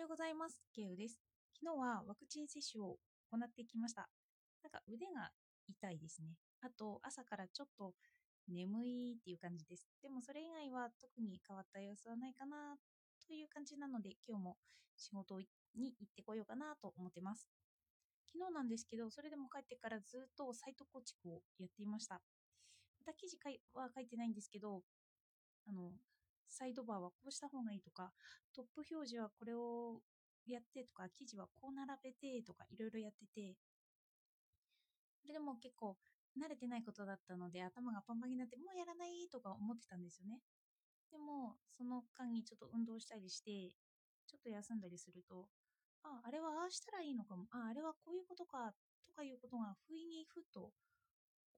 ようございます。ケウです。昨日はワクチン接種を行ってきました。なんか腕が痛いですね。あと朝からちょっと眠いっていう感じです。でもそれ以外は特に変わった様子はないかなという感じなので今日も仕事に行ってこようかなと思ってます。昨日なんですけど、それでも帰ってからずっとサイト構築をやっていました。また記事は書いてないんですけど、あの、サイドバーはこうした方がいいとか、トップ表示はこれをやってとか、記事はこう並べてとか、いろいろやってて、それでも結構慣れてないことだったので、頭がパンパンになって、もうやらないとか思ってたんですよね。でも、その間にちょっと運動したりして、ちょっと休んだりすると、あ、ああれはああしたらいいのかも、あ、あれはこういうことか、とかいうことが不意にふっと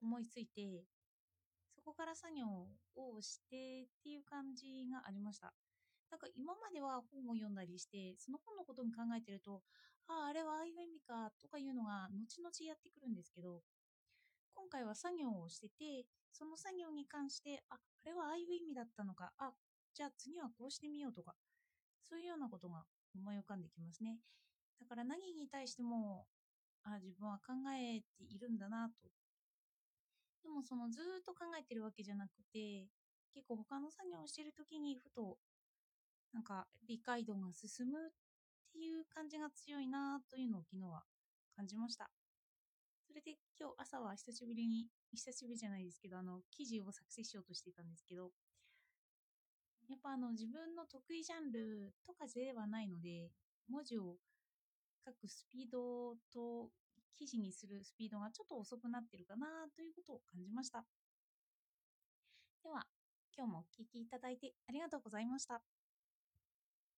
思いついて、そこから作業をしてっていう感じがありました。なんか今までは本を読んだりして、その本のことに考えてると、ああ、あれはああいう意味かとかいうのが後々やってくるんですけど、今回は作業をしてて、その作業に関して、あ、あれはああいう意味だったのか、あ、じゃあ次はこうしてみようとか、そういうようなことが思い浮かんできますね。だから何に対しても、あ、自分は考えているんだなと。でもそのずっと考えてるわけじゃなくて、結構他の作業をしてる時にふと、なんか理解度が進むっていう感じが強いなというのを昨日は感じました。それで今日朝は久しぶりに、久しぶりじゃないですけど、あの、記事を作成しようとしていたんですけど、やっぱあの自分の得意ジャンルとかではないので、文字を書くスピードと記事にするスピードがちょっと遅くなってるかなということを感じました。では、今日もお聴きいただいてありがとうございました。